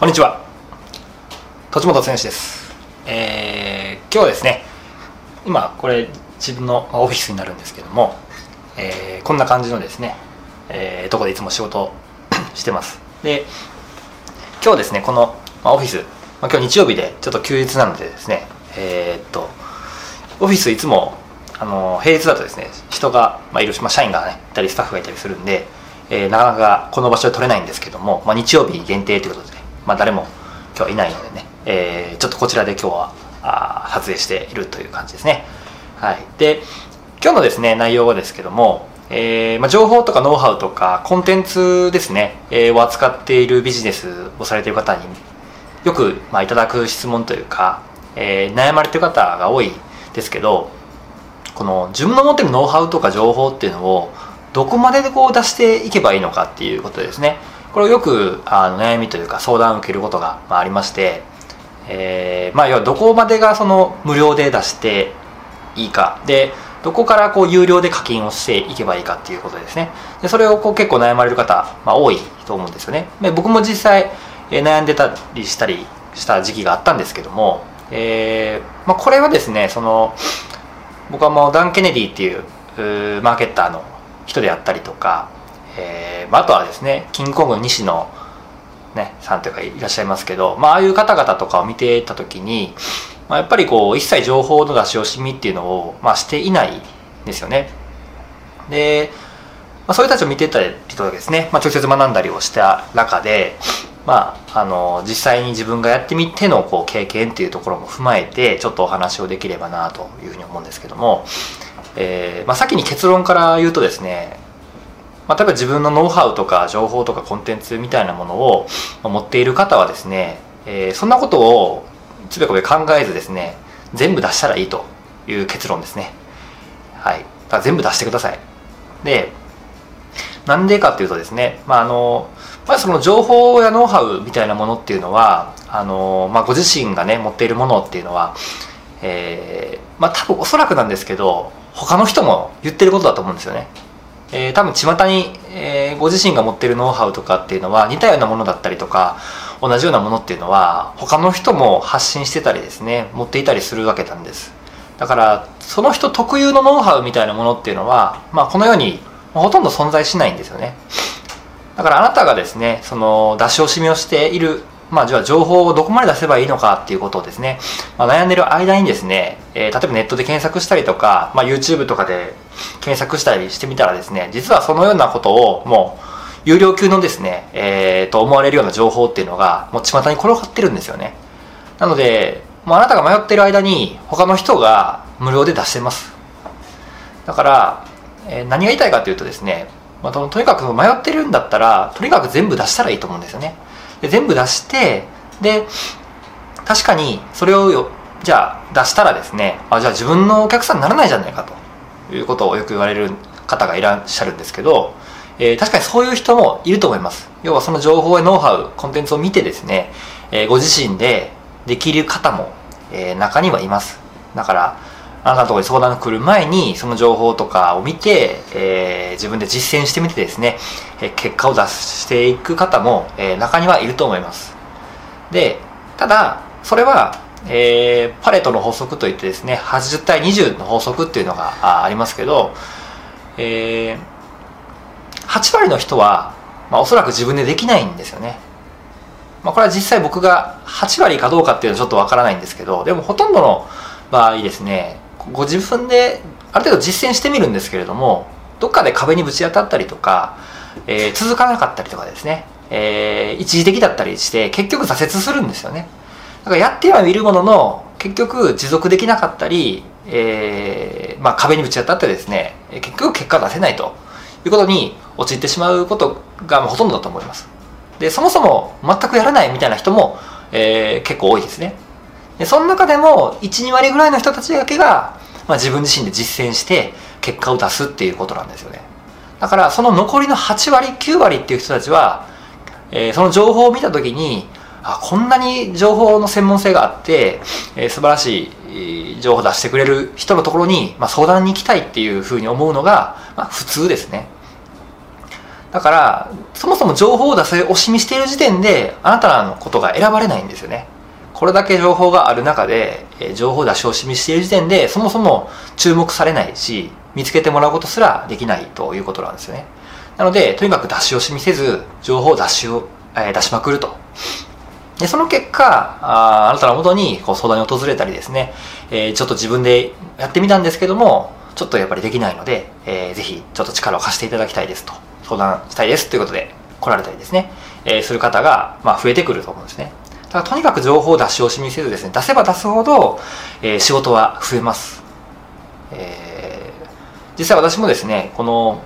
こんにちは。栃本選手です。えー、今日はですね今これ自分のオフィスになるんですけども、えー、こんな感じのですね、えー、とこでいつも仕事 してます。で今日ですねこの、まあ、オフィス、まあ、今日日曜日でちょっと休日なのでですねえー、っとオフィスいつもあの平日だとですね人が、まあ、いる、まあ、社員がねいたりスタッフがいたりするんで、えー、なかなかこの場所で取れないんですけども、まあ、日曜日限定ということで、まあ、誰も今日はいないのでね、えー、ちょっとこちらで今日はあ撮影しているという感じですね。はい。で今日のですね内容はですけどもえーまあ、情報とかノウハウとかコンテンツですね、えー、を扱っているビジネスをされている方によく、まあ、いただく質問というか、えー、悩まれてる方が多いですけどこの自分の持ってるノウハウとか情報っていうのをどこまででこう出していけばいいのかっていうことですね。これをよくあの悩みというか相談を受けることがありまして、えー、まあ要はどこまでがその無料で出していいかでどこからこう有料で課金をしていけばいいかっていうことですね。でそれをこう結構悩まれる方、まあ、多いと思うんですよね。で僕も実際、え悩んでたりしたりした時期があったんですけども、えーまあ、これはですねその僕はもうダン・ケネディっていうマーケッターの人であったりとか、えー、あとはですねキングコング西野、ね、さんというかいらっしゃいますけど、まあ、ああいう方々とかを見ていた時に、まあ、やっぱりこう一切情報の出し惜しみっていうのを、まあ、していないんですよね。で、まあ、そういう人たちを見てたりとですね、まあ、直接学んだりをした中でまあ、あの実際に自分がやってみてのこう経験っていうところも踏まえてちょっとお話をできればなというふうに思うんですけども、えーまあ、先に結論から言うとですね、まあ、例えば自分のノウハウとか情報とかコンテンツみたいなものを持っている方はですね、えー、そんなことをつべこべ考えずですね全部出したらいいという結論ですね。はい。だ全部出してください。でなんでかっていうとですね、まああのまあ、その情報やノウハウみたいなものっていうのはあの、まあ、ご自身がね持っているものっていうのは、えー、まあ多分おそらくなんですけど他の人も言ってることだと思うんですよね。えー、多分巷に、えー、ご自身が持ってるノウハウとかっていうのは似たようなものだったりとか同じようなものっていうのは他の人も発信してたりですね持っていたりするわけなんです。だからその人特有のノウハウみたいなものっていうのは、まあ、このようにほとんど存在しないんですよね。だからあなたがですねその出し惜しみをしているまあ、じゃあ情報をどこまで出せばいいのかっていうことをですね、まあ、悩んでる間にですね、えー、例えばネットで検索したりとか、まあ、YouTube とかで検索したりしてみたらですね、実はそのようなことをもう、有料級のですね、えー、と思われるような情報っていうのが、もう巷に転がってるんですよね。なので、もうあなたが迷ってる間に、他の人が無料で出してます。だから、えー、何が言いたいかというとですね、まあ、とにかく迷ってるんだったらとにかく全部出したらいいと思うんですよねで全部出してで確かにそれをよじゃあ出したらですねあじゃあ自分のお客さんにならないじゃないかということをよく言われる方がいらっしゃるんですけど、えー、確かにそういう人もいると思います。要はその情報やノウハウコンテンツを見てですね、えー、ご自身でできる方も、えー、中にはいます。だからあなたのところに相談が来る前にその情報とかを見て、えー、自分で実践してみてですね、えー、結果を出していく方も、えー、中にはいると思います。でただそれは、えー、パレットの法則といってですね80対20の法則っていうのがありますけど、えー、8割の人は、まあ、おそらく自分でできないんですよね。まあ、これは実際僕が8割かどうかっていうのはちょっとわからないんですけどでもほとんどの場合ですねご自分である程度実践してみるんですけれどもどっかで壁にぶち当たったりとか、えー、続かなかったりとかですね、えー、一時的だったりして結局挫折するんですよね。だからやってはみるものの結局持続できなかったり、えーまあ、壁にぶち当たってですね結局結果出せないと。いうことに陥ってしまうことがほとんどだと思います。でそもそも全くやらないみたいな人も、えー、結構多いですね。でその中でも12割ぐらいの人たちだけが、まあ、自分自身で実践して結果を出すっていうことなんですよね。だからその残りの8割9割っていう人たちは、えー、その情報を見た時にあこんなに情報の専門性があって、えー、素晴らしい情報を出してくれる人のところに、まあ、相談に行きたいっていうふうに思うのが、まあ、普通ですね。だからそもそも情報を出せ惜しみしている時点であなたのことが選ばれないんですよね。これだけ情報がある中で、え情報出し惜しみしている時点でそもそも注目されないし見つけてもらうことすらできないということなんですよね。なのでとにかく出し惜しみせず情報を出しを、え出しまくると。でその結果ああなたのもとにこう相談に訪れたりですね、えー、ちょっと自分でやってみたんですけどもちょっとやっぱりできないので、えー、ぜひちょっと力を貸していただきたいですと。相談したいですということで来られたりですね、えー、する方が、まあ、増えてくると思うんですね。だからとにかく情報を出し惜しみせずですね出せば出すほど、えー、仕事は増えます、えー、実際私もですねこの、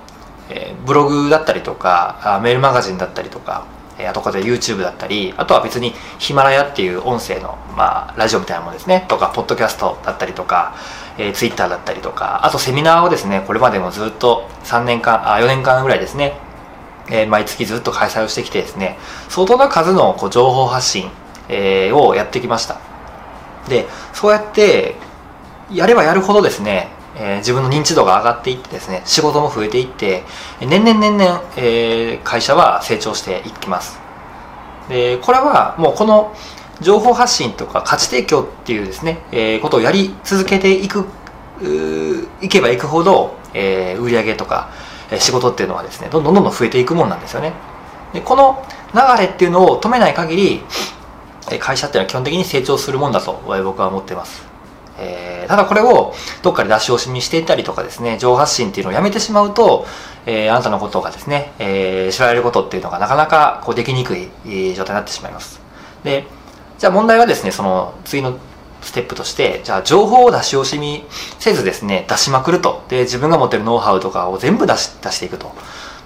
えー、ブログだったりとかメールマガジンだったりとかあとかで YouTube だったりあとは別にヒマラヤっていう音声の、まあ、ラジオみたいなものですねとかポッドキャストだったりとか、えー、Twitter だったりとかあとセミナーをですねこれまでもずっと3年間あ4年間ぐらいですね、えー、毎月ずっと開催をしてきてですね相当な数のこう情報発信、えー、をやってきました。でそうやってやればやるほどですねえー、自分の認知度が上がっていってですね仕事も増えていって年々年々、えー、会社は成長していきます。でこれはもうこの情報発信とか価値提供っていうですね、えー、ことをやり続けていくいけばいくほど、えー、売上とか、えー、仕事っていうのはですねどんどんどんどん増えていくもんなんですよね。でこの流れっていうのを止めない限り会社っていうのは基本的に成長するもんだと僕は思ってますえー、ただこれをどっかで出し惜しみしていたりとかですね、情発信っていうのをやめてしまうと、えー、あなたのことがですね、えー、知られることっていうのがなかなかこうできにくい状態になってしまいます。で、じゃあ問題はですね、その次のステップとして、じゃあ情報を出し惜しみせずですね、出しまくると。で、自分が持ってるノウハウとかを全部出し出していくと。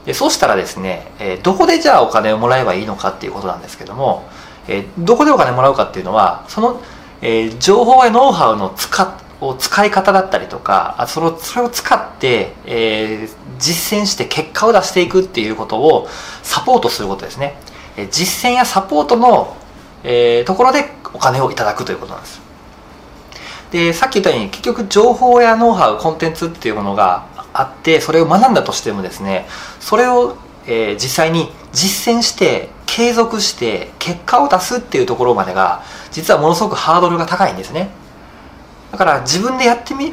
で、そうしたらですね、えー、どこでじゃあお金をもらえばいいのかっていうことなんですけども、えー、どこでお金もらうかっていうのは、そのえー、情報やノウハウの使を使い方だったりとかあそのそれを使って、えー、実践して結果を出していくっていうことをサポートすることですね、えー、実践やサポートの、えー、ところでお金をいただくということなんです。でさっき言ったように結局情報やノウハウコンテンツっていうものがあってそれを学んだとしてもですねそれを、えー、実際に実践して継続して結果を出すっていうところまでが実はものすごくハードルが高いんですね。だから自分でやってみ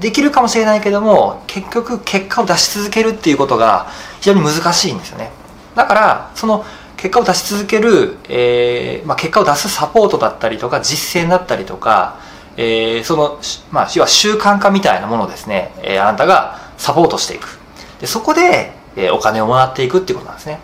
できるかもしれないけども結局結果を出し続けるっていうことが非常に難しいんですよね。だからその結果を出し続ける、えーまあ、結果を出すサポートだったりとか実践だったりとか、えー、その、まあ、要は習慣化みたいなものをですね、えー、あなたがサポートしていく。でそこで、えー、お金をもらっていくっていうことなんですね。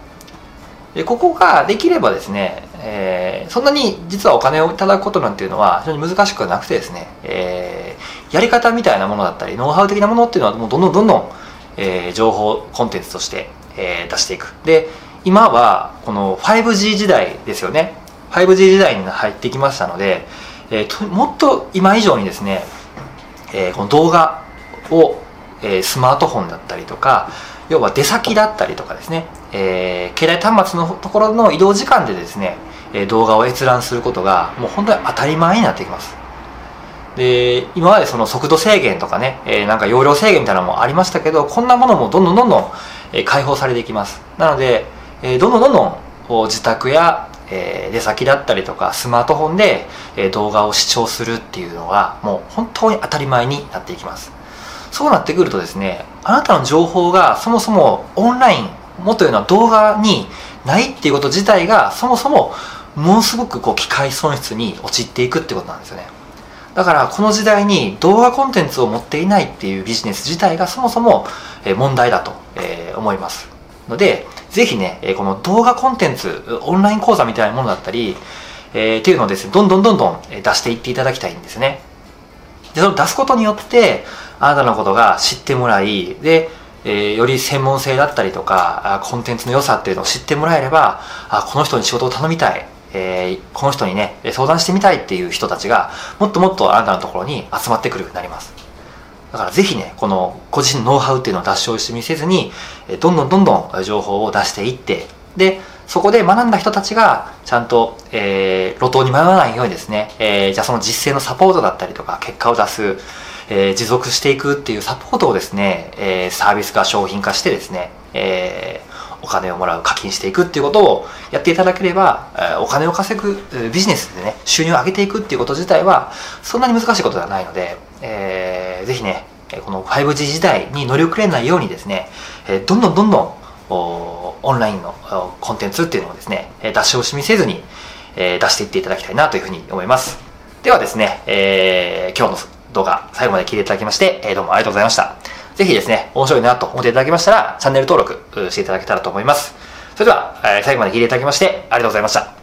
でここができればですね、えー、そんなに実はお金をいただくことなんていうのは非常に難しくなくてですね、えー、やり方みたいなものだったりノウハウ的なものっていうのはもうどんどんどんどん、えー、情報コンテンツとして、えー、出していく。で今はこの 5G 時代ですよね。5G 時代に入ってきましたので、えー、ともっと今以上にですね、えー、この動画を、えー、スマートフォンだったりとか要は出先だったりとかですね、えー、携帯端末のところの移動時間でですね、え動画を閲覧することがもう本当に当たり前になってきます。で今までその速度制限とかね、え、なんか容量制限みたいなのもありましたけどこんなものもどんどんどんどん、え、解放されていきます。なので、え、どんどんどんどんこう自宅や、え、出先だったりとかスマートフォンで、え、動画を視聴するっていうのがもう本当に当たり前になっていきます。そうなってくるとですねあなたの情報がそもそもオンラインもというのは動画にないっていうこと自体がそもそもものすごくこう機械損失に陥っていくってことなんですよね。だからこの時代に動画コンテンツを持っていないっていうビジネス自体がそもそも問題だと思います。のでぜひねこの動画コンテンツオンライン講座みたいなものだったり、えー、っていうのをですねどんどんどんどん出していっていただきたいんですね。でそれを出すことによってあなたのことが知ってもらいで、えー、より専門性だったりとかコンテンツの良さっていうのを知ってもらえればあこの人に仕事を頼みたい、えー、この人にね相談してみたいっていう人たちがもっともっとあなたのところに集まってくるようになります。だからぜひねこのご自身のノウハウっていうのを脱し惜しみせずにどんどんどんどん情報を出していってでそこで学んだ人たちがちゃんと、えー、路頭に迷わないようにですね、えー、じゃあその実践のサポートだったりとか結果を出すえー、持続していくっていうサポートをですね、えー、サービス化商品化してですね、えー、お金をもらう課金していくっていうことをやっていただければえお金を稼ぐビジネスでね収入を上げていくっていうこと自体はそんなに難しいことではないので、えー、ぜひねこの 5G 時代に乗り遅れないようにですねえどんどんどんどんオンラインのコンテンツっていうのをですね出し惜しみせずにえ出していっていただきたいなというふうに思います。ではですね、えー、今日の動画最後まで聞いていただきましてどうもありがとうございましたぜひですね、面白いなと思っていただけましたら、チャンネル登録していただけたらと思います。それでは、最後まで聞いていただきまして、ありがとうございました。